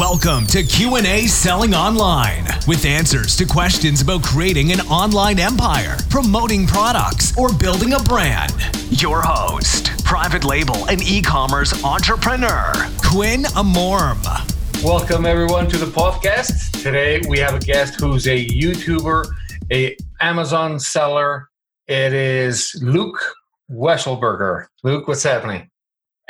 Welcome to Q&A Selling Online with answers to questions about creating an online empire, promoting products, or building a brand. Your host, private label and e-commerce entrepreneur, Quinn Amorim. Welcome everyone to the podcast. Today we have a guest who's a YouTuber, a Amazon seller. It is Luke Weschelberger. Luke, what's happening?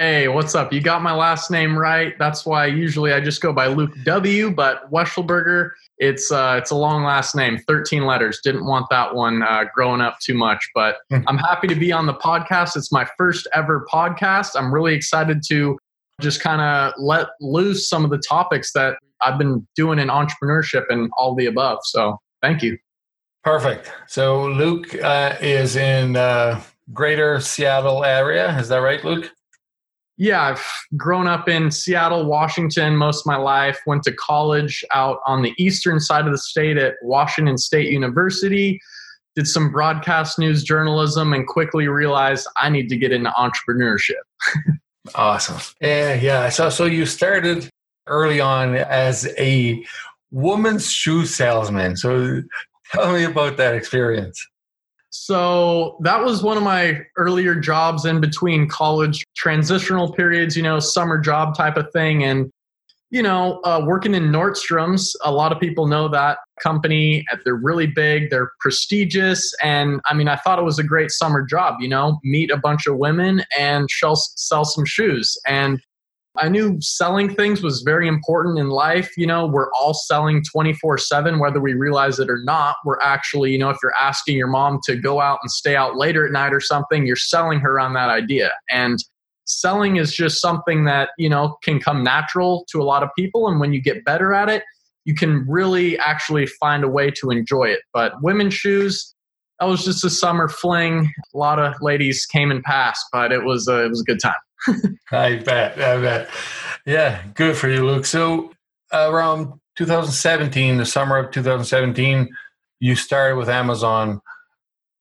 Hey, what's up? You got my last name right. That's why usually I just go by Luke W. But Weschelberger, it's uh, it's a long last name, thirteen letters. Didn't want that one uh, growing up too much, but Hmm. I'm happy to be on the podcast. It's my first ever podcast. I'm really excited to just kind of let loose some of the topics that I've been doing in entrepreneurship and all the above. So thank you. Perfect. So Luke uh, is in uh, Greater Seattle area. Is that right, Luke? Yeah, I've grown up in Seattle, Washington most of my life. Went to college out on the eastern side of the state at Washington State University. Did some broadcast news journalism and quickly realized I need to get into entrepreneurship. Awesome. Yeah, yeah. So, so you started early on as a woman's shoe salesman. So, tell me about that experience. So that was one of my earlier jobs in between college transitional periods, you know, summer job type of thing. And, you know, uh, working in Nordstrom's, a lot of people know that company. They're really big, they're prestigious. And I mean, I thought it was a great summer job, you know, meet a bunch of women and sell, sell some shoes. And I knew selling things was very important in life. You know, we're all selling 24 7, whether we realize it or not. We're actually, you know, if you're asking your mom to go out and stay out later at night or something, you're selling her on that idea. And selling is just something that, you know, can come natural to a lot of people. And when you get better at it, you can really actually find a way to enjoy it. But women's shoes, that was just a summer fling. A lot of ladies came and passed, but it was a, it was a good time. I bet. I bet. Yeah, good for you, Luke. So, around 2017, the summer of 2017, you started with Amazon.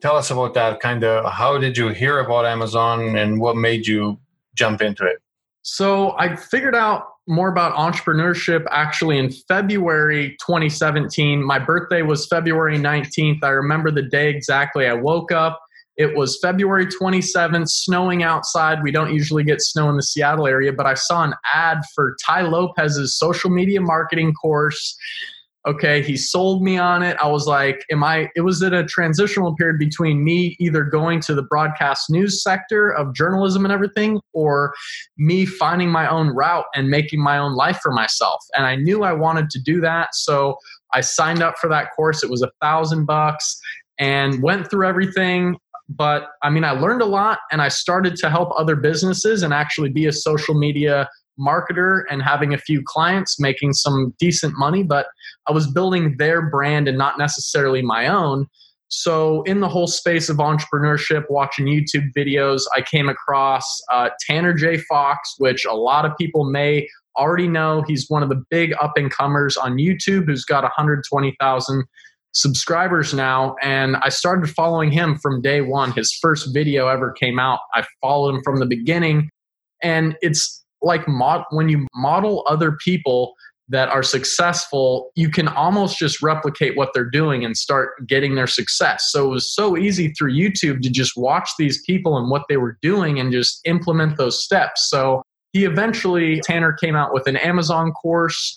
Tell us about that. Kind of how did you hear about Amazon and what made you jump into it? So I figured out more about entrepreneurship actually in February 2017. My birthday was February 19th. I remember the day exactly. I woke up. It was February 27th, snowing outside. We don't usually get snow in the Seattle area, but I saw an ad for Tai Lopez's social media marketing course. Okay, he sold me on it. I was like, am I it was in a transitional period between me either going to the broadcast news sector of journalism and everything or me finding my own route and making my own life for myself. And I knew I wanted to do that. So I signed up for that course. It was a thousand bucks and went through everything. But I mean, I learned a lot and I started to help other businesses and actually be a social media marketer and having a few clients making some decent money. But I was building their brand and not necessarily my own. So, in the whole space of entrepreneurship, watching YouTube videos, I came across uh, Tanner J. Fox, which a lot of people may already know. He's one of the big up and comers on YouTube who's got 120,000 subscribers now. And I started following him from day one. His first video ever came out. I followed him from the beginning. And it's like mod- when you model other people that are successful, you can almost just replicate what they're doing and start getting their success. So it was so easy through YouTube to just watch these people and what they were doing and just implement those steps. So he eventually, Tanner came out with an Amazon course,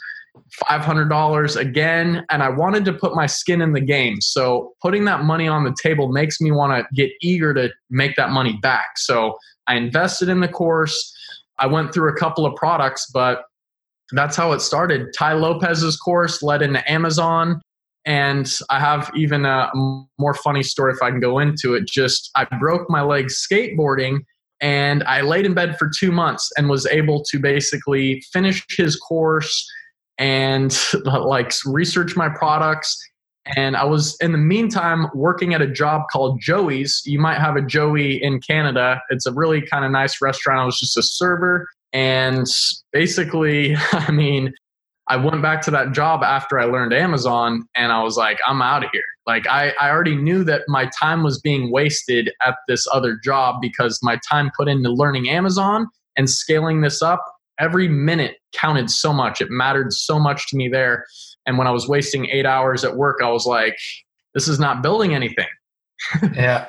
$500 again, and I wanted to put my skin in the game. So putting that money on the table makes me want to get eager to make that money back. So I invested in the course. I went through a couple of products, but that's how it started. Tai Lopez's course led into Amazon. And I have even a more funny story if I can go into it. Just I broke my leg skateboarding and I laid in bed for two months and was able to basically finish his course and like research my products. And I was in the meantime working at a job called Joey's. You might have a Joey in Canada. It's a really kind of nice restaurant. I was just a server. And basically, I mean, I went back to that job after I learned Amazon and I was like, I'm out of here. Like, I, I already knew that my time was being wasted at this other job because my time put into learning Amazon and scaling this up every minute counted so much. It mattered so much to me there. And when I was wasting eight hours at work, I was like, this is not building anything. yeah.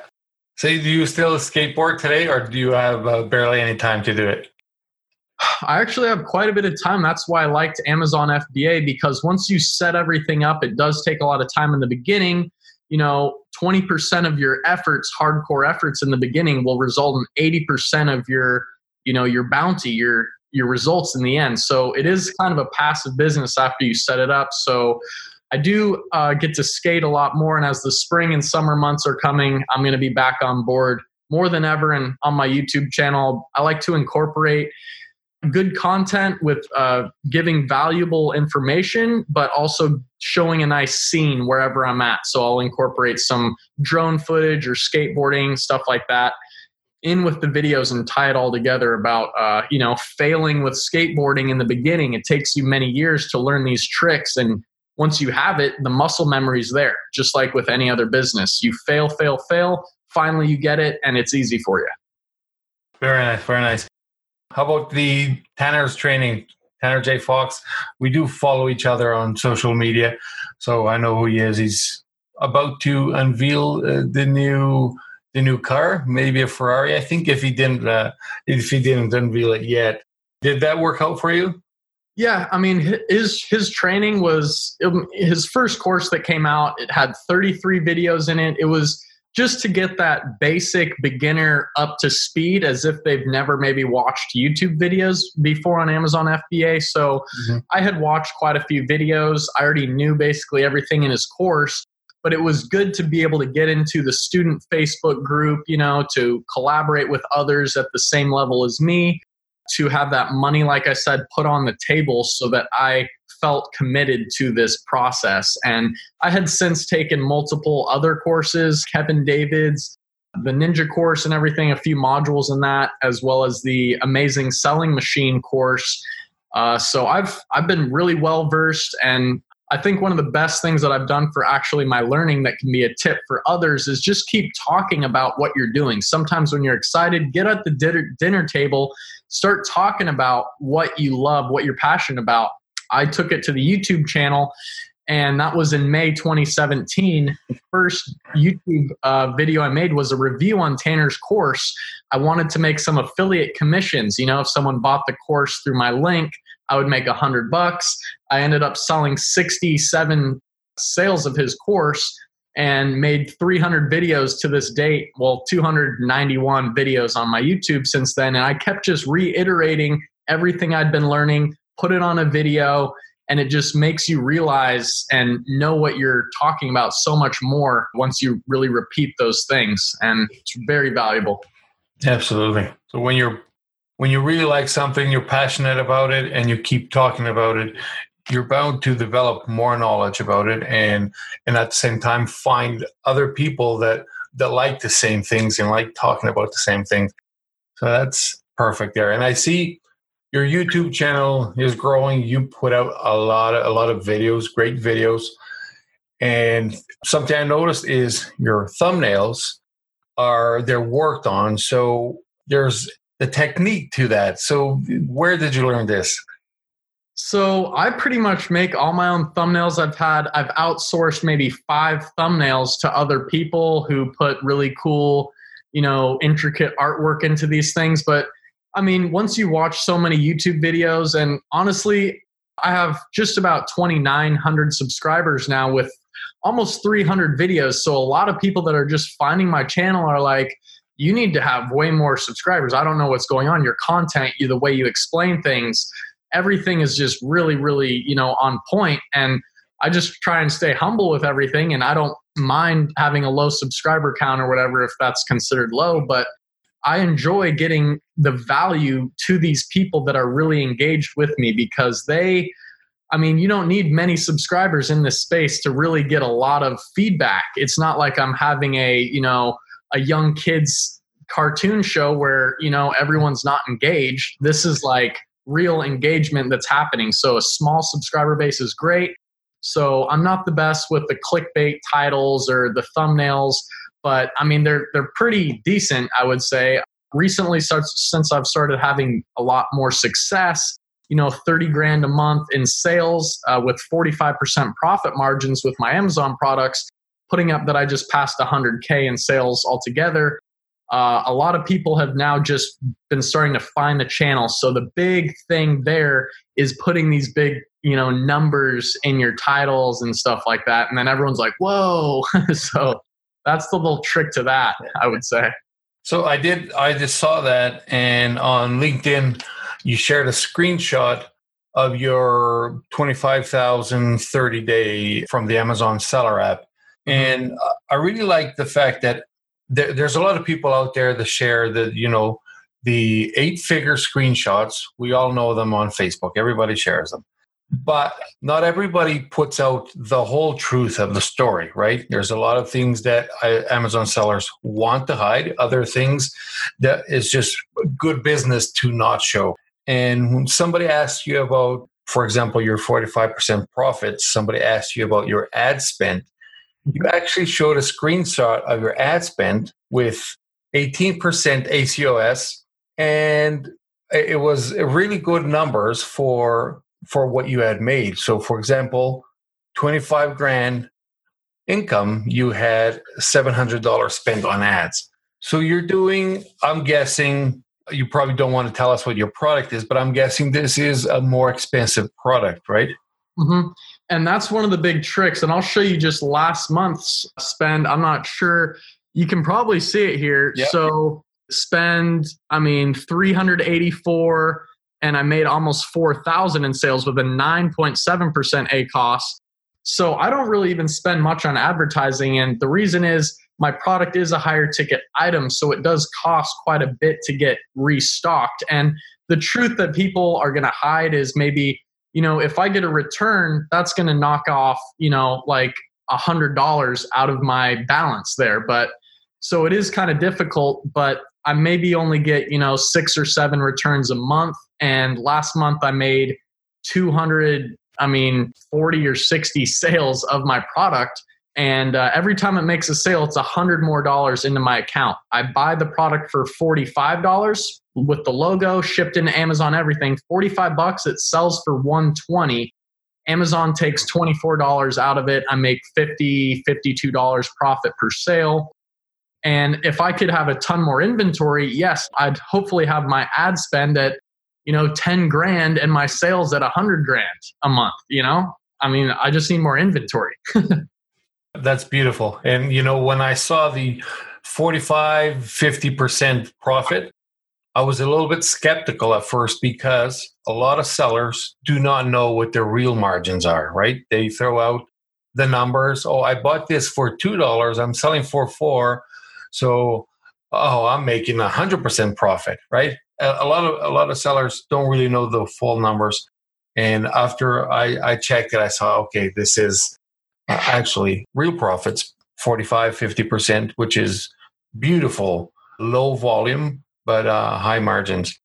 So, do you still skateboard today, or do you have uh, barely any time to do it? I actually have quite a bit of time. That's why I liked Amazon FBA because once you set everything up, it does take a lot of time in the beginning. You know, 20% of your efforts, hardcore efforts in the beginning will result in 80% of your, you know, your bounty, your your results in the end. So it is kind of a passive business after you set it up. So I do uh, get to skate a lot more. And as the spring and summer months are coming, I'm going to be back on board more than ever. And on my YouTube channel, I like to incorporate good content with uh, giving valuable information, but also showing a nice scene wherever I'm at. So I'll incorporate some drone footage or skateboarding, stuff like that in with the videos and tie it all together about uh, you know failing with skateboarding in the beginning. It takes you many years to learn these tricks and once you have it the muscle memory is there just like with any other business. You fail fail fail finally you get it and it's easy for you very nice very nice. How about the tanner's training? Tanner j. Fox we do follow each other on social media so i know who he is. He's about to unveil uh, the new the new car, maybe a Ferrari. I think if he didn't uh, if he didn't unveil it yet, did that work out for you? Yeah, I mean his his training was um, his first course that came out. It had 33 videos in it. It was just to get that basic beginner up to speed as if they've never maybe watched YouTube videos before on Amazon FBA. So mm-hmm. I had watched quite a few videos. I already knew basically everything in his course but it was good to be able to get into the student Facebook group, you know, to collaborate with others at the same level as me, to have that money, like I said, put on the table so that I felt committed to this process. And I had since taken multiple other courses, Kevin David's, the Ninja course and everything, a few modules in that, as well as the Amazing Selling Machine course. Uh, so I've I've been really well versed, and I think one of the best things that I've done for actually my learning that can be a tip for others is just keep talking about what you're doing. Sometimes when you're excited, get at the dinner, dinner table, start talking about what you love, what you're passionate about. I took it to the YouTube channel, and that was in May 2017. The first YouTube uh, video I made was a review on Tanner's course. I wanted to make some affiliate commissions. You know, if someone bought the course through my link, I would make a hundred bucks. I ended up selling 67 sales of his course and made 300 videos to this date. Well, 291 videos on my YouTube since then. And I kept just reiterating everything I'd been learning, put it on a video, and it just makes you realize and know what you're talking about so much more once you really repeat those things. And it's very valuable. Absolutely. So when you're when you really like something, you're passionate about it, and you keep talking about it, you're bound to develop more knowledge about it, and and at the same time find other people that that like the same things and like talking about the same things. So that's perfect there. And I see your YouTube channel is growing. You put out a lot of a lot of videos, great videos. And something I noticed is your thumbnails are they're worked on. So there's the technique to that. So, where did you learn this? So, I pretty much make all my own thumbnails. I've had, I've outsourced maybe five thumbnails to other people who put really cool, you know, intricate artwork into these things. But I mean, once you watch so many YouTube videos, and honestly, I have just about 2,900 subscribers now with almost 300 videos. So, a lot of people that are just finding my channel are like, you need to have way more subscribers. I don't know what's going on. Your content, you the way you explain things, everything is just really, really, you know, on point. And I just try and stay humble with everything. And I don't mind having a low subscriber count or whatever if that's considered low. But I enjoy getting the value to these people that are really engaged with me because they, I mean, you don't need many subscribers in this space to really get a lot of feedback. It's not like I'm having a, you know, a young kids cartoon show where you know everyone's not engaged this is like real engagement that's happening. So a small subscriber base is great. So i'm not the best with the clickbait titles or the thumbnails but i mean they're they're pretty decent i would say. Recently, since I've started having a lot more success, you know, 30 grand a month in sales uh, with 45% profit margins with my Amazon products, putting up that I just passed 100K in sales altogether. Uh, a lot of people have now just been starting to find the channel. So the big thing there is putting these big, you know, numbers in your titles and stuff like that. And then everyone's like, whoa. so that's the little trick to that, I would say. So I did, I just saw that. And on LinkedIn, you shared a screenshot of your 25,000 30 day from the Amazon seller app. Mm-hmm. And I really like the fact that there, there's a lot of people out there that share the, you know, the eight figure screenshots. We all know them on Facebook. Everybody shares them. But not everybody puts out the whole truth of the story, right? There's a lot of things that Amazon sellers want to hide, other things that is just good business to not show. And when somebody asks you about, for example, your 45% profits, somebody asks you about your ad spend, you actually showed a screenshot of your ad spend with 18% ACOS, and it was really good numbers for for what you had made. So, for example, 25 grand income, you had $700 spent on ads. So you're doing, I'm guessing, you probably don't want to tell us what your product is, but I'm guessing this is a more expensive product, right? Mm-hmm. And that's one of the big tricks. And I'll show you just last month's spend. I'm not sure you can probably see it here. Yep. So spend, I mean, 384 and I made almost 4,000 in sales with a 9.7% ACOS. So I don't really even spend much on advertising. And the reason is my product is a higher ticket item. So it does cost quite a bit to get restocked. And the truth that people are going to hide is maybe, you know, if I get a return, that's going to knock off, you know, like a hundred dollars out of my balance there. But so it is kind of difficult, but I maybe only get, you know, six or seven returns a month. And last month I made 200, I mean, 40 or 60 sales of my product. And uh, every time it makes a sale, it's a hundred more dollars into my account. I buy the product for $45 with the logo shipped into Amazon, everything, 45 bucks. It sells for 120. Amazon takes $24 out of it. I make $50, $52 profit per sale. And if I could have a ton more inventory, yes, I'd hopefully have my ad spend at, you know, 10 grand and my sales at 100 grand a month, you know? I mean, I just need more inventory. That's beautiful. And, you know, when I saw the 45, 50% profit, I was a little bit skeptical at first because a lot of sellers do not know what their real margins are, right? They throw out the numbers. Oh, I bought this for $2, I'm selling for 4 so, oh, I'm making a hundred percent profit, right? A, lot of a lot of sellers don't really know the full numbers. And after I, I checked it, I saw, okay, this is uh, actually real profits, 45, 50%, which is beautiful, low volume, but uh, high margins.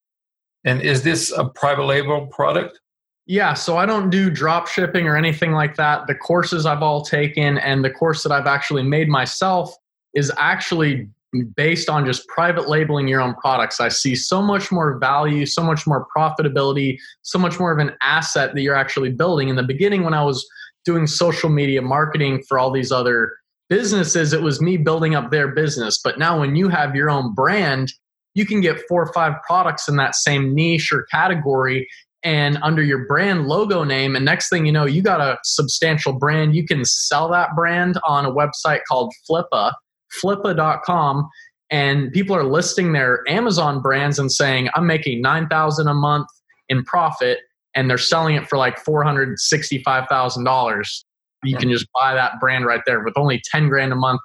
And is this a private label product? Yeah, so I don't do drop shipping or anything like that. The courses I've all taken and the course that I've actually made myself is actually based on just private labeling your own products. I see so much more value, so much more profitability, so much more of an asset that you're actually building. In the beginning, when I was doing social media marketing for all these other businesses, it was me building up their business. But now, when you have your own brand, you can get four or five products in that same niche or category and under your brand logo name. And next thing you know, you got a substantial brand. You can sell that brand on a website called Flippa flippa.com and people are listing their Amazon brands and saying, I'm making 9,000 a month in profit and they're selling it for like $465,000. You can just buy that brand right there with only 10 grand a month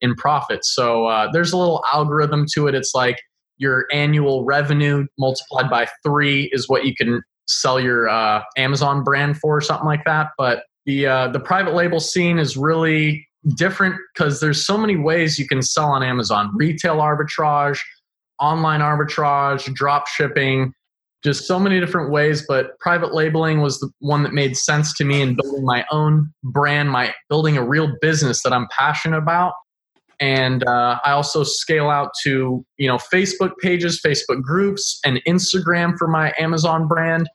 in profit. So uh, there's a little algorithm to it. It's like your annual revenue multiplied by three is what you can sell your uh, Amazon brand for, or something like that. But the uh, the private label scene is really different because there's so many ways you can sell on Amazon retail arbitrage, online arbitrage, drop shipping, just so many different ways. But private labeling was the one that made sense to me in building my own brand, my building a real business that I'm passionate about. and uh, I also scale out to you know Facebook pages, Facebook groups, and Instagram for my Amazon brand,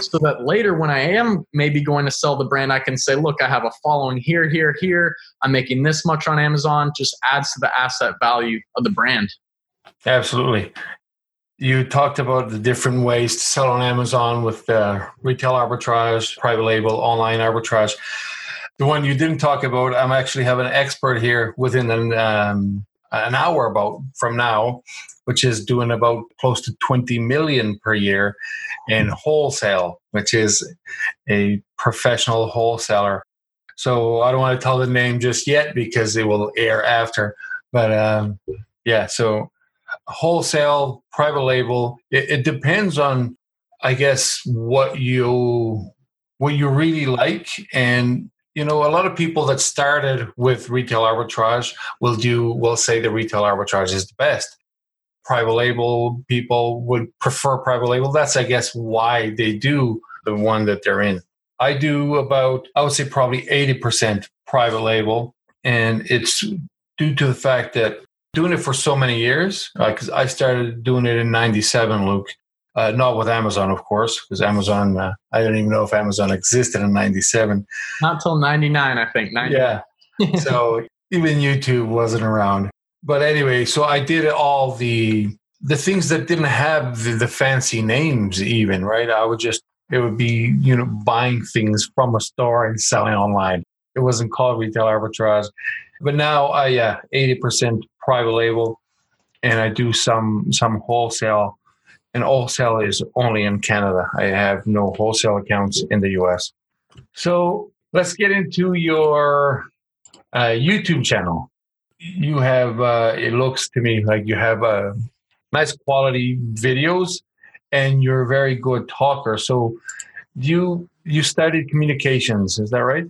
so that later when I am maybe going to sell the brand, I can say, look, I have a following here, here, here. I'm making this much on Amazon. Just adds to the asset value of the brand. Absolutely. You talked about the different ways to sell on Amazon with uh, retail arbitrage, private label, online arbitrage. The one you didn't talk about, I'm actually have an expert here within an, um, an hour about from now, which is doing about close to 20 million per year in wholesale, which is a professional wholesaler. So I don't want to tell the name just yet because it will air after. But um, yeah, so wholesale, private label, it, it depends on, I guess, what you what you really like and you know, a lot of people that started with retail arbitrage will do will say the retail arbitrage is the best. Private label people would prefer private label. That's I guess why they do the one that they're in. I do about I would say probably 80% private label and it's due to the fact that doing it for so many years because uh, I started doing it in 97 Luke uh, not with Amazon, of course, because Amazon, uh, I don't even know if Amazon existed in 97. Not till 99, I think. 99. Yeah. so even YouTube wasn't around. But anyway, so I did all the the things that didn't have the, the fancy names even, right? I would just it would be, you know, buying things from a store and selling online. It wasn't called retail arbitrage. But now I yeah, 80% private label and I do some some wholesale and wholesale is only in Canada. I have no wholesale accounts in the US. So let's get into your uh, YouTube channel. You have, uh, it looks to me like you have uh, nice quality videos and you're a very good talker. So you you studied communications, is that right?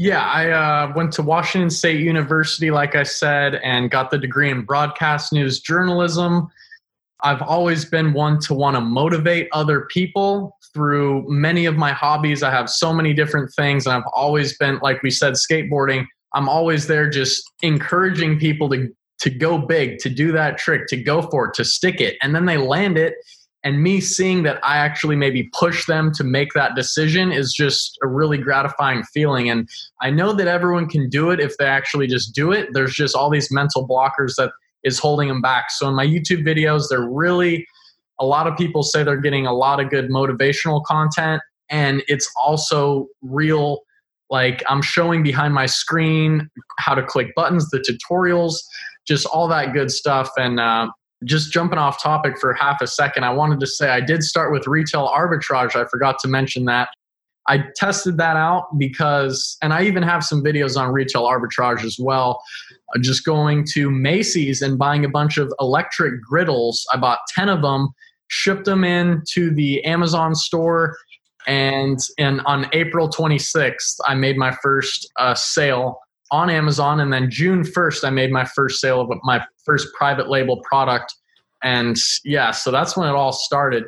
Yeah, I uh, went to Washington State University, like I said, and got the degree in broadcast news journalism. I've always been one to want to motivate other people through many of my hobbies. I have so many different things, and I've always been, like we said, skateboarding. I'm always there just encouraging people to to go big, to do that trick, to go for it, to stick it, and then they land it. And me seeing that I actually maybe push them to make that decision is just a really gratifying feeling. And I know that everyone can do it if they actually just do it. There's just all these mental blockers that is holding them back. So in my YouTube videos, they're really a lot of people say they're getting a lot of good motivational content and it's also real like I'm showing behind my screen how to click buttons, the tutorials, just all that good stuff and uh, just jumping off topic for half a second, I wanted to say I did start with retail arbitrage. I forgot to mention that. I tested that out because, and I even have some videos on retail arbitrage as well. Uh, just going to Macy's and buying a bunch of electric griddles. I bought 10 of them, shipped them in to the Amazon store. And, and on April 26th, I made my first uh, sale on Amazon. And then June 1st, I made my first sale of my first private label product. And yeah, so that's when it all started.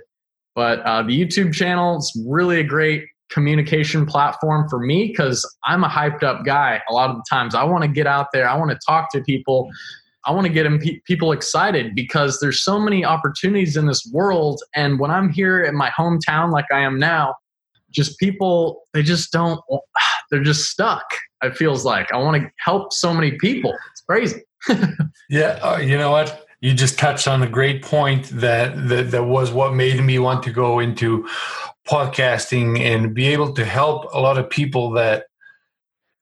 But uh, the YouTube channel is really a great communication platform for me because I'm a hyped up guy a lot of the times. I want to get out there, I want to talk to people. I want to get pe- people excited because there's so many opportunities in this world. And when I'm here in my hometown, like I am now, just people, they just don't, they're just stuck. It feels like I want to help so many people. It's crazy. yeah. Uh, you know what? You just touched on a great point that, that that was what made me want to go into podcasting and be able to help a lot of people that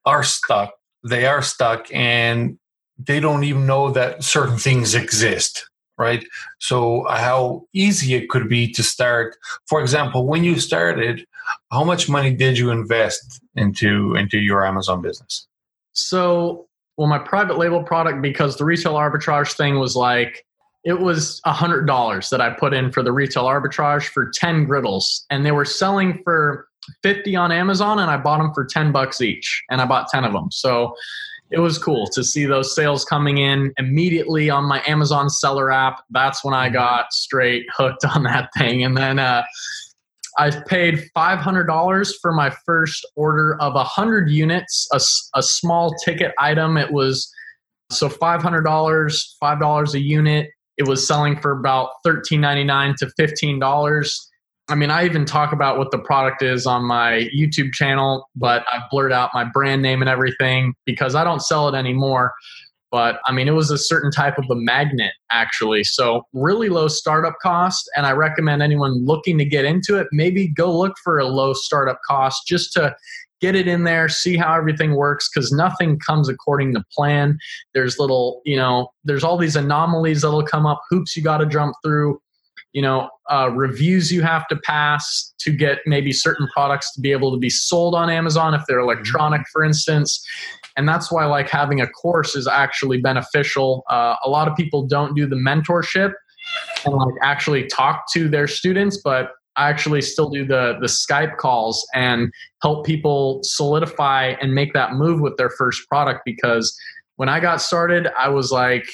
are stuck. They are stuck and they don't even know that certain things exist, right? So, uh, how easy it could be to start. For example, when you started, how much money did you invest into into your Amazon business? So, well, my private label product, because the retail arbitrage thing was like it was a hundred dollars that I put in for the retail arbitrage for 10 griddles and they were selling for 50 on Amazon and I bought them for 10 bucks each and I bought 10 of them. So it was cool to see those sales coming in immediately on my Amazon seller app. That's when I mm-hmm. got straight hooked on that thing. And then, uh, I paid $500 for my first order of 100 units, a, a small ticket item. It was So $500, $5 a unit. It was selling for about $13.99 to $15. I mean, I even talk about what the product is on my YouTube channel, but I blurred out my brand name and everything because I don't sell it anymore. But I mean, it was a certain type of a magnet, actually. So, really low startup cost. And I recommend anyone looking to get into it, maybe go look for a low startup cost just to get it in there, see how everything works, because nothing comes according to plan. There's little, you know, there's all these anomalies that'll come up, hoops you got to jump through you know uh, reviews you have to pass to get maybe certain products to be able to be sold on amazon if they're mm-hmm. electronic for instance and that's why like having a course is actually beneficial uh, a lot of people don't do the mentorship and like actually talk to their students but I actually still do the the Skype calls and help people solidify and make that move with their first product because when I got started, I was like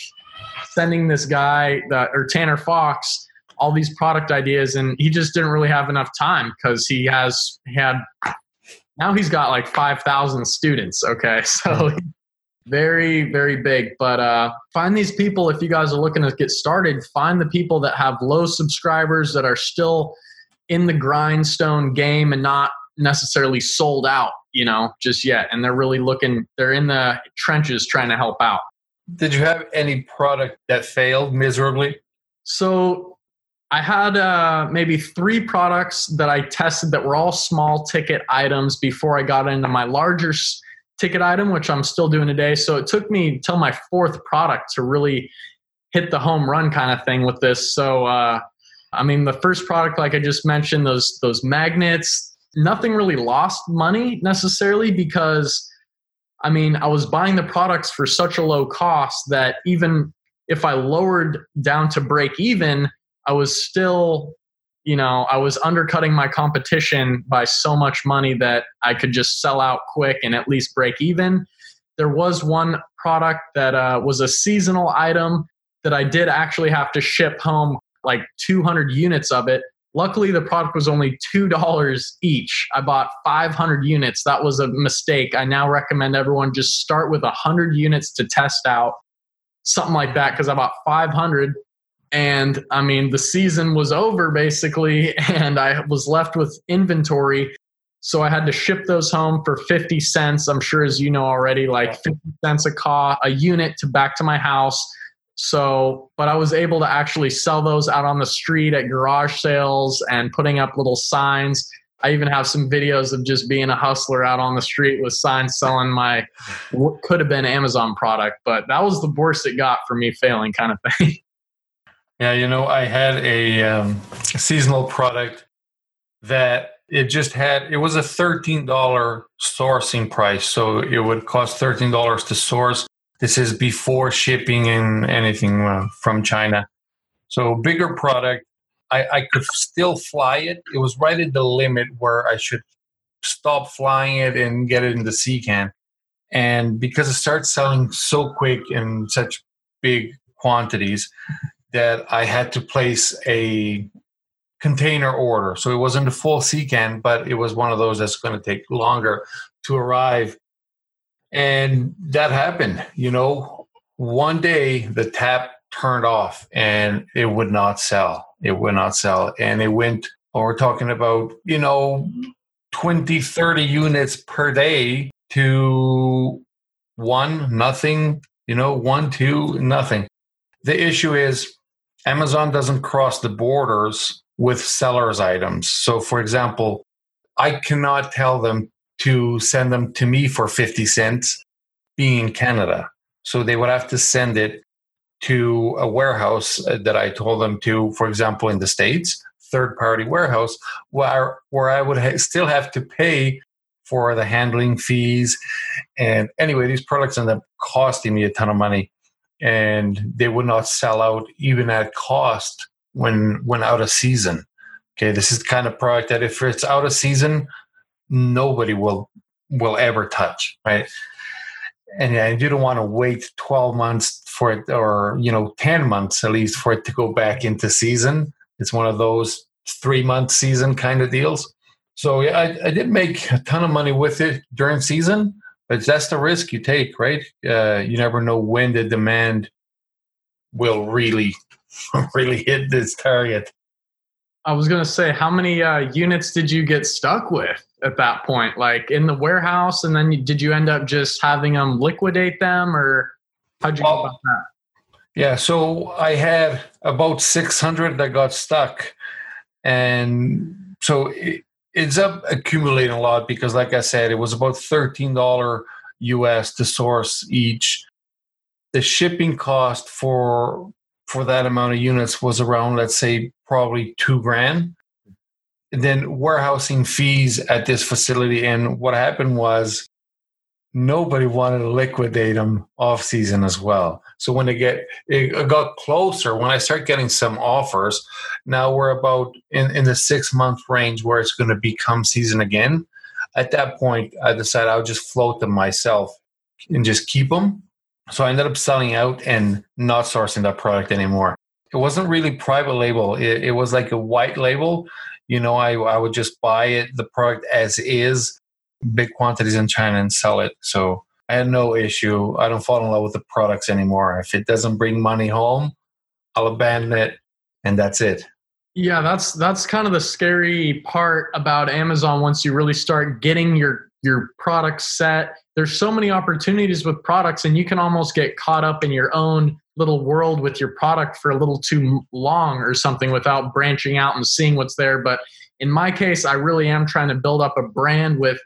sending this guy that or Tanner Fox all these product ideas and he just didn't really have enough time because he has he had now he's got like 5000 students okay? So very very big. But uh find these people if you guys are looking to get started find the people that have low subscribers that are still in the grindstone game and not necessarily sold out you know just yet and they're really looking they're in the trenches trying to help out. Did you have any product that failed miserably? So I had uh, maybe three products that I tested that were all small ticket items before I got into my larger ticket item, which I'm still doing today. So it took me till my fourth product to really hit the home run kind of thing with this. So, uh, I mean, the first product, like I just mentioned, those those magnets, nothing really lost money necessarily because, I mean, I was buying the products for such a low cost that even if I lowered down to break even, I was still, you know, I was undercutting my competition by so much money that I could just sell out quick and at least break even. There was one product that uh, was a seasonal item that I did actually have to ship home like 200 units of it. Luckily, the product was only $2 each. I bought 500 units. That was a mistake. I now recommend everyone just start with 100 units to test out, something like that, because I bought 500 and I mean, the season was over basically, and I was left with inventory. So I had to ship those home for 50 cents. I'm sure, as you know already, like 50 cents a car, a unit to back to my house. So, but I was able to actually sell those out on the street at garage sales and putting up little signs. I even have some videos of just being a hustler out on the street with signs selling my what could have been Amazon product. But that was the worst it got for me failing kind of thing. Yeah, you know, I had a, um, seasonal product that it just had it was a $13 sourcing price. So it would cost $13 to source. This is before shipping and anything uh, from china. So bigger product. I, I could still fly it. It was right at the limit where i should stop flying it and get it in the sea can. And because it starts selling so quick in such big quantities that I had to place a container order. So it wasn't a full sea can, but it was one of those that's going to take longer to arrive. And that happened. You know, one day the tap turned off and it would not sell. It would not sell. And it went, well, we're talking about, you know, 20, 30 units per day to one, nothing, you know, one, two, nothing. The issue is Amazon doesn't cross the borders with sellers' items. So, for example, I cannot tell them to send them to me for 50 cents being in Canada. So they would have to send it to a warehouse uh, that I told them to, for example, in the States, third party warehouse, where, where I would ha- still have to pay for the handling fees. And anyway, these products end up costing me a ton of money and they would not sell out even at cost when when out of season. Okay, this is the kind of product that if it's out of season, nobody will will ever touch, right? And you don't want to wait 12 months for it or you know 10 months at least for it to go back into season. It's one of those three month season kind of deals. So yeah, I, I did make a ton of money with it during season, but that's the risk you take, right? Uh, you never know when the demand will really, really hit this target. I was going to say, how many uh, units did you get stuck with at that point? Like in the warehouse, and then did you end up just having them liquidate them, or how'd you well, go about that? Yeah, so I had about 600 that got stuck. And so it, it's up accumulating a lot because, like I said, it was about $13 US to source each. The shipping cost for for that amount of units was around, let's say, probably two grand. And then warehousing fees at this facility. And what happened was nobody wanted to liquidate them off season as well. So when they get it got closer, when I start getting some offers, now we're about in, in the six month range where it's going to become season again. At that point, I decided I would just float them myself and just keep them so I ended up selling out and not sourcing that product anymore. It wasn't really private label. It, it was like a white label. You know, I, I would just buy it, the product as is, big quantities in China and sell it. So I had no issue. I don't fall in love with the products anymore. If it doesn't bring money home, I'll abandon it and that's it. Yeah, that's that's kind of the scary part about Amazon once you really start getting your your product set. There's so many opportunities with products, and you can almost get caught up in your own little world with your product for a little too long or something without branching out and seeing what's there. But in my case, I really am trying to build up a brand with,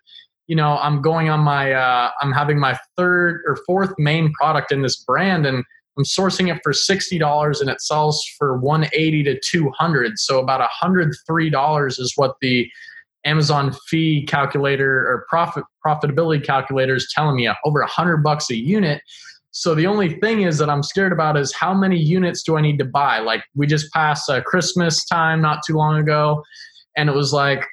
you know, I'm going on my, uh, I'm having my third or fourth main product in this brand, and I'm sourcing it for sixty dollars, and it sells for one eighty to two hundred. So about hundred three dollars is what the Amazon fee calculator or profit profitability calculator is telling me over a hundred bucks a unit. So the only thing is that I'm scared about is how many units do I need to buy? Like we just passed uh, Christmas time not too long ago, and it was like,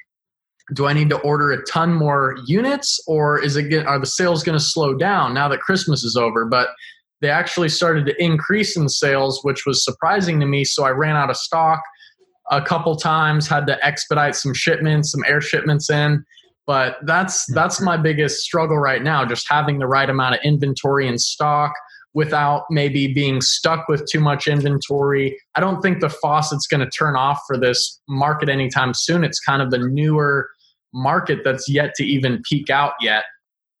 do I need to order a ton more units, or is it are the sales going to slow down now that Christmas is over? But they actually started to increase in sales, which was surprising to me. So I ran out of stock a couple times, had to expedite some shipments, some air shipments in. But that's hmm. that's my biggest struggle right now, just having the right amount of inventory in stock without maybe being stuck with too much inventory. I don't think the faucet's going to turn off for this market anytime soon. It's kind of the newer market that's yet to even peak out yet.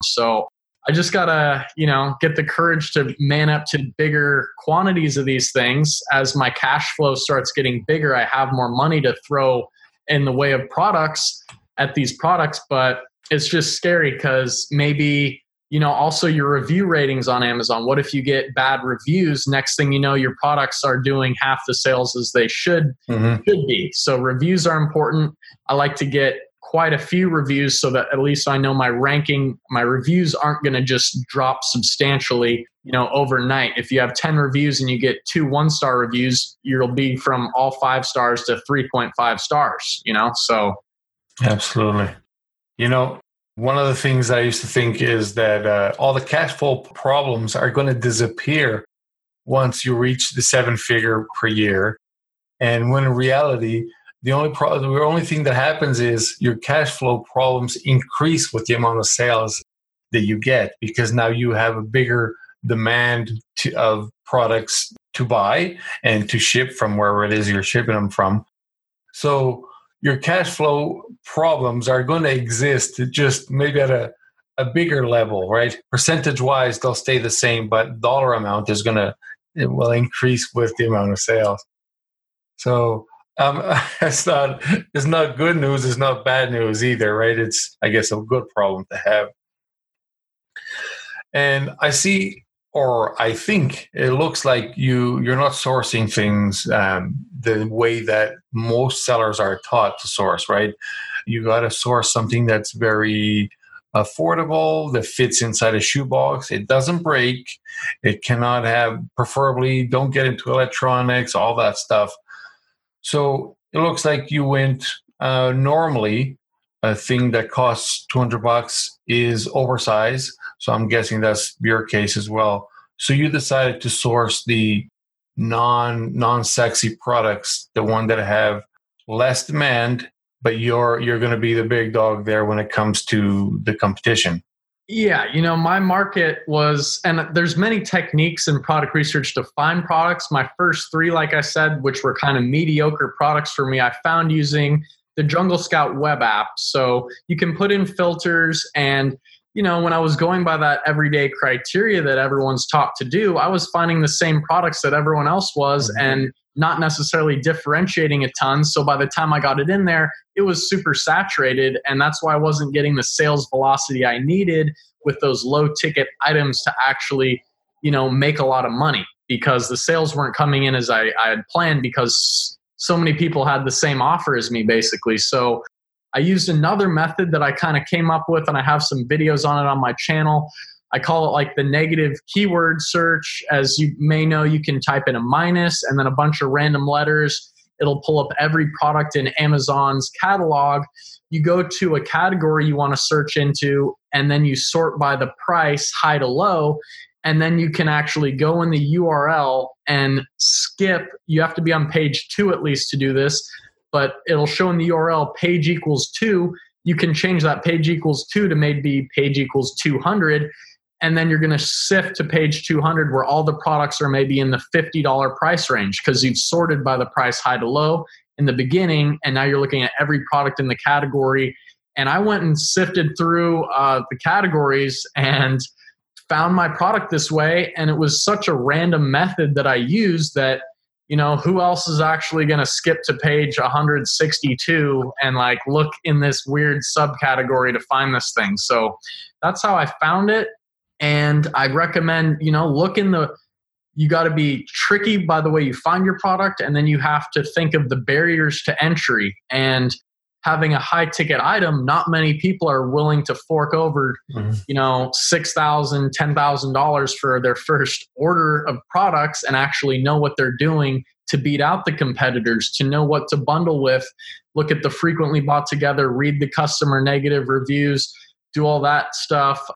So I just gotta, you know, get the courage to man up to bigger quantities of these things. As my cash flow starts getting bigger, I have more money to throw in the way of products at these products. But it's just scary because maybe, you know, also your review ratings on Amazon. What if you get bad reviews? Next thing you know, your products are doing half the sales as they should mm-hmm. should be. So reviews are important. I like to get quite a few reviews so that at least I know my ranking, my reviews aren't going to just drop substantially, you know, overnight. If you have 10 reviews and you get two one star reviews, you'll be from all five stars to 3.5 stars, you know? So, absolutely. You know, one of the things I used to think is that uh, all the cash flow problems are going to disappear once you reach the seven figure per year. And when in reality, the only pro- the only thing that happens is your cash flow problems increase with the amount of sales that you get because now you have a bigger demand to, of products to buy and to ship from wherever it is you're shipping them from. So your cash flow problems are going to exist just maybe at a, a bigger level, right? Percentage wise, they'll stay the same, but dollar amount is going to, it will increase with the amount of sales. So um, it's not it's not good news. It's not bad news either, right? It's I guess a good problem to have. And I see, or I think it looks like you you're not sourcing things um, the way that most sellers are taught to source, right? You got to source something that's very affordable that fits inside a shoebox it doesn't break it cannot have preferably don't get into electronics all that stuff so it looks like you went uh, normally a thing that costs 200 bucks is oversized. So I'm guessing that's your case as well. So you decided to source the non non sexy products, the one that have less demand, but you're you're going to be the big dog there when it comes to the competition. Yeah, you know, my market was, and there's many techniques in product research to find products. My first three, like I said, which were kind of mediocre products for me, I found using the Jungle Scout web app. So you can put in filters and you know, when I was going by that everyday criteria that everyone's taught to do, I was finding the same products that everyone else was mm-hmm. and not necessarily differentiating a ton. So by the time I got it in there, it was super saturated. And that's why I wasn't getting the sales velocity I needed with those low ticket items to actually, you know, make a lot of money because the sales weren't coming in as I, I had planned because so many people had the same offer as me basically. So I used another method that I kind of came up with, and I have some videos on it on my channel. I call it like the negative keyword search. As you may know, you can type in a minus and then a bunch of random letters. It'll pull up every product in Amazon's catalog. You go to a category you want to search into, and then you sort by the price, high to low. And then you can actually go in the URL and skip. You have to be on page two at least to do this but it'll show in the URL page equals two. You can change that page equals two to maybe page equals 200. And then you're going to sift to page 200 where all the products are maybe in the $50 price range because you've sorted by the price high to low in the beginning. And now you're looking at every product in the category. And I went and sifted through uh, the categories and found my product this way. And it was such a random method that I used that you know, who else is actually going to skip to page 162 and like look in this weird subcategory to find this thing? So that's how I found it. And I recommend, you know, look in the, you got to be tricky by the way you find your product. And then you have to think of the barriers to entry. And having a high ticket item, not many people are willing to fork over, mm-hmm. you know, six thousand, ten thousand dollars for their first order of products and actually know what they're doing to beat out the competitors, to know what to bundle with, look at the frequently bought together, read the customer negative reviews, do all that stuff,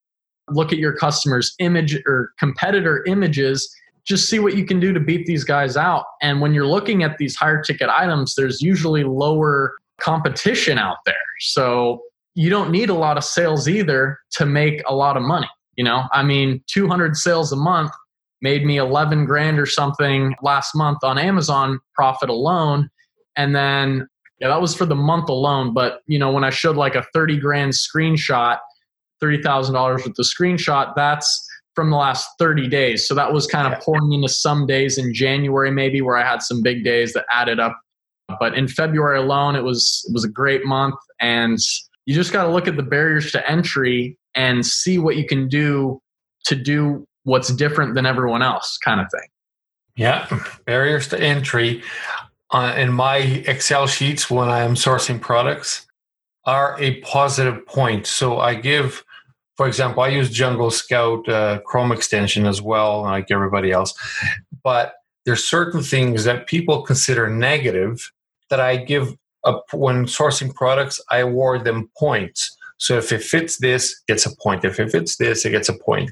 look at your customers' image or competitor images. Just see what you can do to beat these guys out. And when you're looking at these higher ticket items, there's usually lower competition out there. So you don't need a lot of sales either to make a lot of money. You know, I mean, 200 sales a month made me 11 grand or something last month on Amazon profit alone. And then, yeah, that was for the month alone. But, you know, when I showed like a 30 grand screenshot, $30,000 with the screenshot, that's from the last 30 days. So that was kind of pouring into some days in January, maybe where I had some big days that added up but in February alone, it was it was a great month, and you just got to look at the barriers to entry and see what you can do to do what's different than everyone else, kind of thing. Yeah, barriers to entry uh, in my Excel sheets when I am sourcing products are a positive point. So I give, for example, I use Jungle Scout uh, Chrome extension as well, like everybody else, but there's certain things that people consider negative that I give up when sourcing products, I award them points. So if it fits this, it gets a point. If it fits this, it gets a point.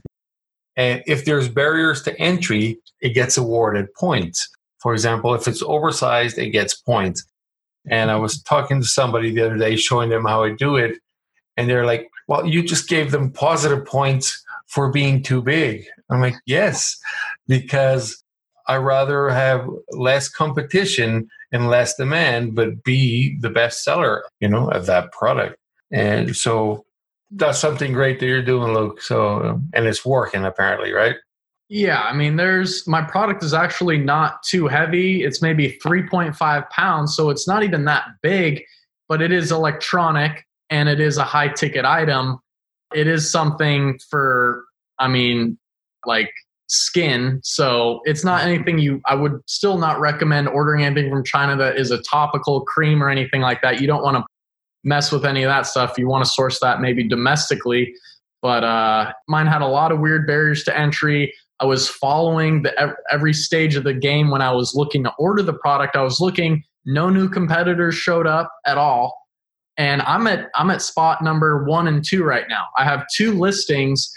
And if there's barriers to entry, it gets awarded points. For example, if it's oversized, it gets points. And I was talking to somebody the other day, showing them how I do it. And they're like, well, you just gave them positive points for being too big. I'm like, yes, because I rather have less competition and less demand, but be the best seller, you know, of that product. And so that's something great that you're doing, Luke. So, and it's working apparently, right? Yeah, I mean, there's my product is actually not too heavy. It's maybe 3.5 pounds, so it's not even that big, but it is electronic and it is a high ticket item. It is something for, I mean, like skin. So it's not anything you, I would still not recommend ordering anything from China that is a topical cream or anything like that. You don't want to mess with any of that stuff. You want to source that maybe domestically. But uh, mine had a lot of weird barriers to entry. I was following the every stage of the game when I was looking to order the product. I was looking, no new competitors showed up at all. And I'm at I'm at spot number one and two right now. I have two listings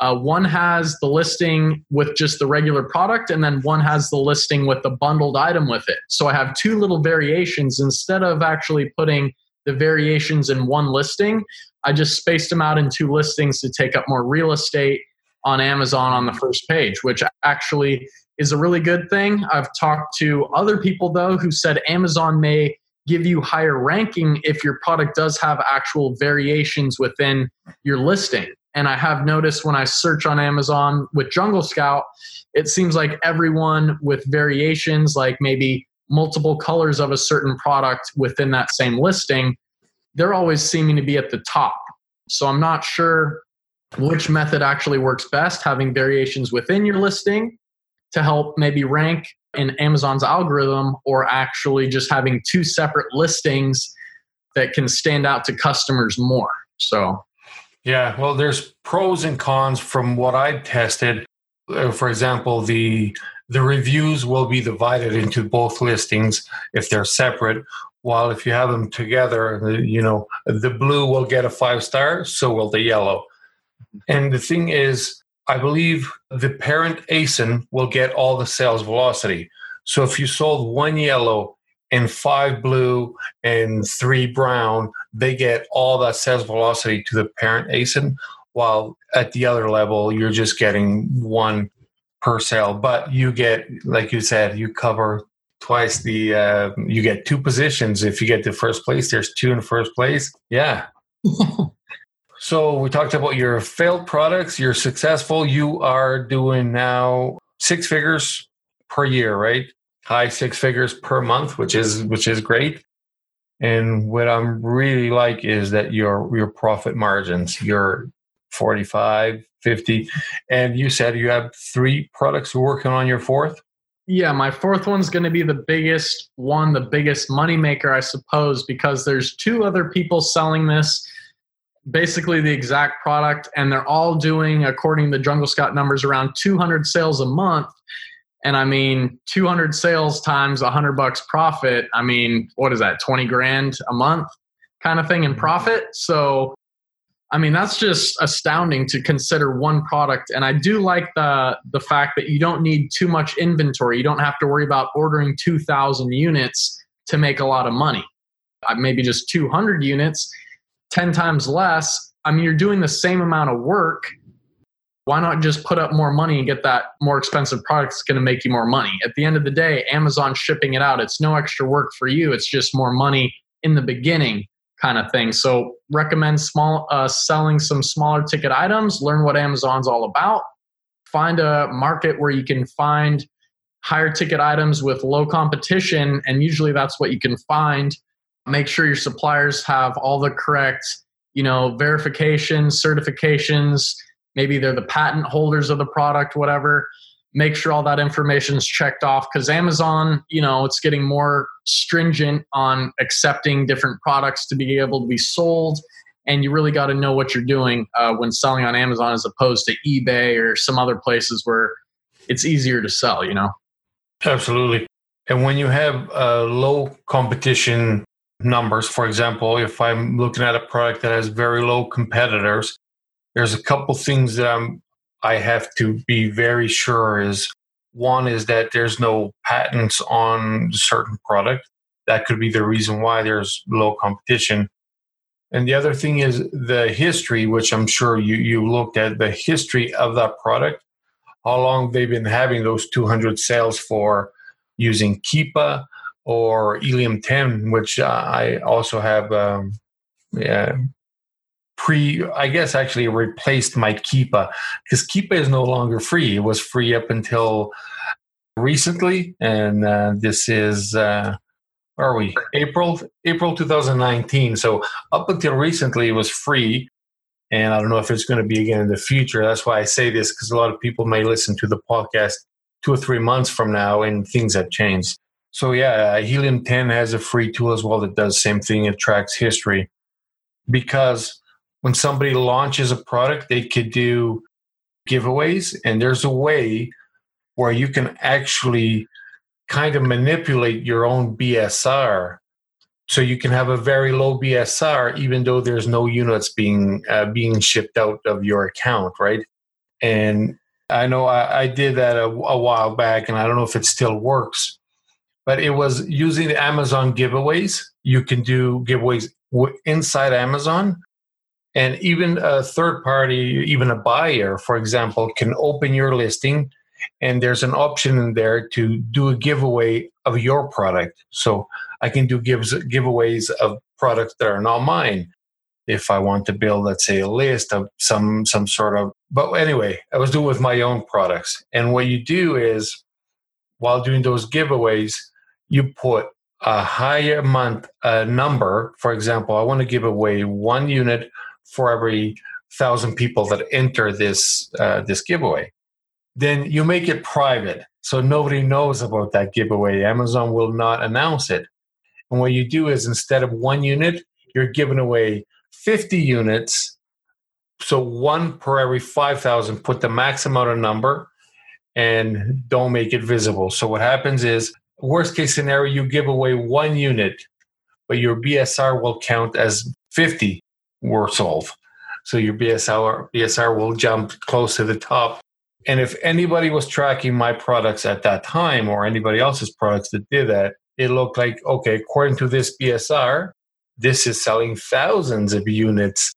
uh, one has the listing with just the regular product, and then one has the listing with the bundled item with it. So I have two little variations. Instead of actually putting the variations in one listing, I just spaced them out in two listings to take up more real estate on Amazon on the first page, which actually is a really good thing. I've talked to other people though who said Amazon may give you higher ranking if your product does have actual variations within your listing. And I have noticed when I search on Amazon with Jungle Scout, it seems like everyone with variations, like maybe multiple colors of a certain product within that same listing, they're always seeming to be at the top. So I'm not sure which method actually works best, having variations within your listing to help maybe rank in Amazon's algorithm, or actually just having two separate listings that can stand out to customers more. So, yeah, well, there's pros and cons from what I tested. Uh, for example, the the reviews will be divided into both listings if they're separate. While if you have them together, you know, the blue will get a five star, so will the yellow. And the thing is, I believe the parent ASIN will get all the sales velocity. So if you sold one yellow and five blue and three brown, they get all that sales velocity to the parent ASIN. While at the other level, you're just getting one per sale. But you get, like you said, you cover twice the, uh, you get two positions. If you get the first place, there's two in first place. Yeah. So we talked about your failed products. You're successful. You are doing now six figures per year, right? High six figures per month, which is which is great. And what I'm really like is that your your profit margins, your 45, 50, and you said you have three products working on your fourth. Yeah, my fourth one's going to be the biggest one, the biggest moneymaker, I suppose, because there's two other people selling this basically the exact product and they're all doing according to jungle scout numbers around 200 sales a month. And i mean 200 sales times 100 bucks profit i mean what is that 20 grand a month kind of thing in profit? So i mean that's just astounding to consider one product. And i do like the the fact that you don't need too much inventory. You don't have to worry about ordering 2000 units to make a lot of money. Uh, maybe just 200 units 10 times less, I mean, you're doing the same amount of work. Why not just put up more money and get that more expensive product that's going to make you more money? At the end of the day, Amazon shipping it out, it's no extra work for you. It's just more money in the beginning kind of thing. So recommend small uh, selling some smaller ticket items, learn what Amazon's all about, find a market where you can find higher ticket items with low competition and usually that's what you can find make sure your suppliers have all the correct you know verifications certifications. Maybe they're the patent holders of the product whatever. Make sure all that information is checked off because amazon you know it's getting more stringent on accepting different products to be able to be sold. And you really got to know what you're doing uh, when selling on amazon as opposed to ebay or some other places where it's easier to sell you know? Absolutely. And when you have uh, low competition numbers. For example, if I'm looking at a product that has very low competitors, there's a couple things that I'm I have to be very sure is one is that there's no patents on certain product. That could be the reason why there's low competition. And the other thing is the history, which I'm sure you, you looked at the history of that product, how long they've been having those 200 sales for using Keepa, or Helium 10, which uh, I also have um, yeah, pre, I guess actually replaced my Keepa because Keepa is no longer free. It was free up until recently, and uh, this is. Uh, are we April April 2019? So up until recently, it was free, and I don't know if it's going to be again in the future. That's why I say this because a lot of people may listen to the podcast two or three months from now, and things have changed. So yeah, uh, Helium 10 has a free tool as well that does same thing. It tracks history because when somebody launches a product, they could do giveaways, and there's a way where you can actually kind of manipulate your own BSR. So you can have a very low BSR, even though there's no units being uh, being shipped out of your account, right? And I know I, I did that a, a while back, and I don't know if it still works but it was using the Amazon giveaways. You can do giveaways inside Amazon, And even a third party, even a buyer, for example, can open your listing and there's an option in there to do a giveaway of your product. So I can do gives giveaways of products that are not mine. If I want to build, let's say, a list of some some sort of but anyway, I was doing with my own products. And what you do is while doing those giveaways, you put a higher month a number. For example, I want to give away one unit for every thousand people that enter this uh, this giveaway then you make it private so nobody knows about that giveaway. Amazon will not announce it. And what you do is instead of one unit, you're giving away 50 units. So one per every 5,000, put the max amount of number and don't make it visible. So what happens is, worst case scenario, you give away one unit, but your BSR will count as 50 were sold. So your BSR, BSR will jump close to the top and if anybody was tracking my products at that time or anybody else's products that did that, it looked like, okay, according to this BSR, this is selling thousands of units,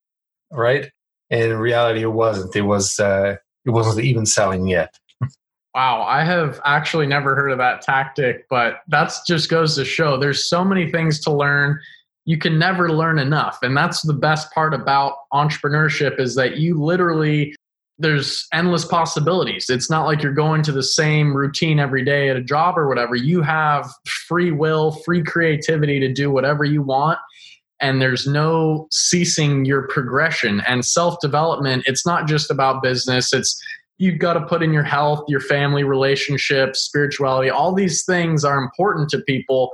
right? And in reality, it wasn't. It was uh, it wasn't even selling yet. Wow, I have actually never heard of that tactic, but that just goes to show there's so many things to learn. You can never learn enough, and that's the best part about entrepreneurship is that you literally there's endless possibilities. It's not like you're going to the same routine every day at a job or whatever. You have free will, free creativity to do whatever you want. And there's no ceasing your progression and self development. It's not just about business. It's you've got to put in your health, your family relationships, spirituality. All these things are important to people.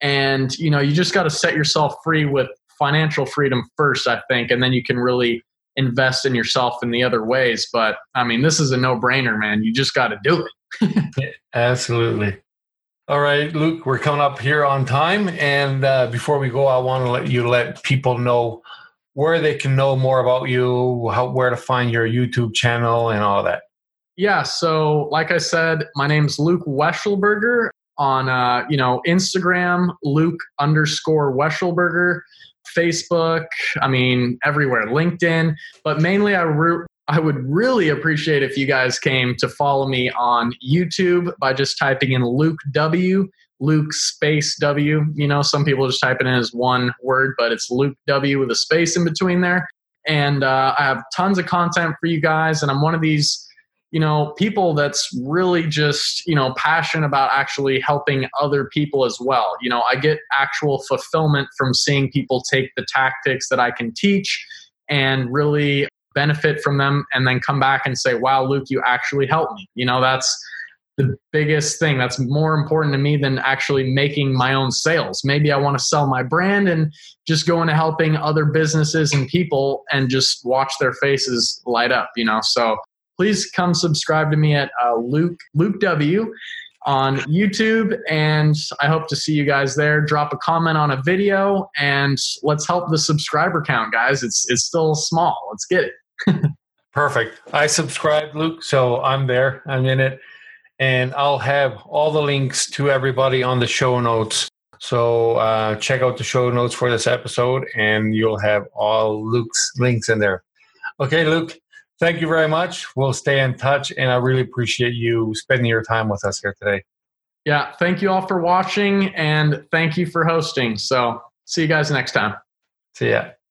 And, you know, you just got to set yourself free with financial freedom first, I think. And then you can really invest in yourself in the other ways. But I mean, this is a no brainer, man. You just got to do it. Absolutely. All right, Luke, we're coming up here on time. And uh, before we go, I want to let you let people know where they can know more about you, how, where to find your YouTube channel, and all that. Yeah. So, like I said, my name's Luke Weschelberger on, uh, you know, Instagram, Luke underscore Weschelberger. Facebook, I mean, everywhere, LinkedIn. But mainly, I, re- I would really appreciate if you guys came to follow me on YouTube by just typing in Luke W, Luke space W. You know, some people just type it in as one word, but it's Luke W with a space in between there. And uh, I have tons of content for you guys, and I'm one of these you know people that's really just you know passionate about actually helping other people as well you know i get actual fulfillment from seeing people take the tactics that i can teach and really benefit from them and then come back and say wow luke you actually helped me you know that's the biggest thing that's more important to me than actually making my own sales maybe i want to sell my brand and just go into helping other businesses and people and just watch their faces light up you know so please come subscribe to me at uh, Luke Luke W on YouTube, and I hope to see you guys there. Drop a comment on a video, and let's help the subscriber count, guys. It's it's still small. Let's get it. Perfect. I subscribed, Luke, so I'm there. I'm in it, and I'll have all the links to everybody on the show notes. So uh, check out the show notes for this episode, and you'll have all Luke's links in there. Okay, Luke thank you very much. We'll stay in touch, and I really appreciate you spending your time with us here today. Yeah, thank you all for watching, and thank you for hosting. So, see you guys next time. See ya.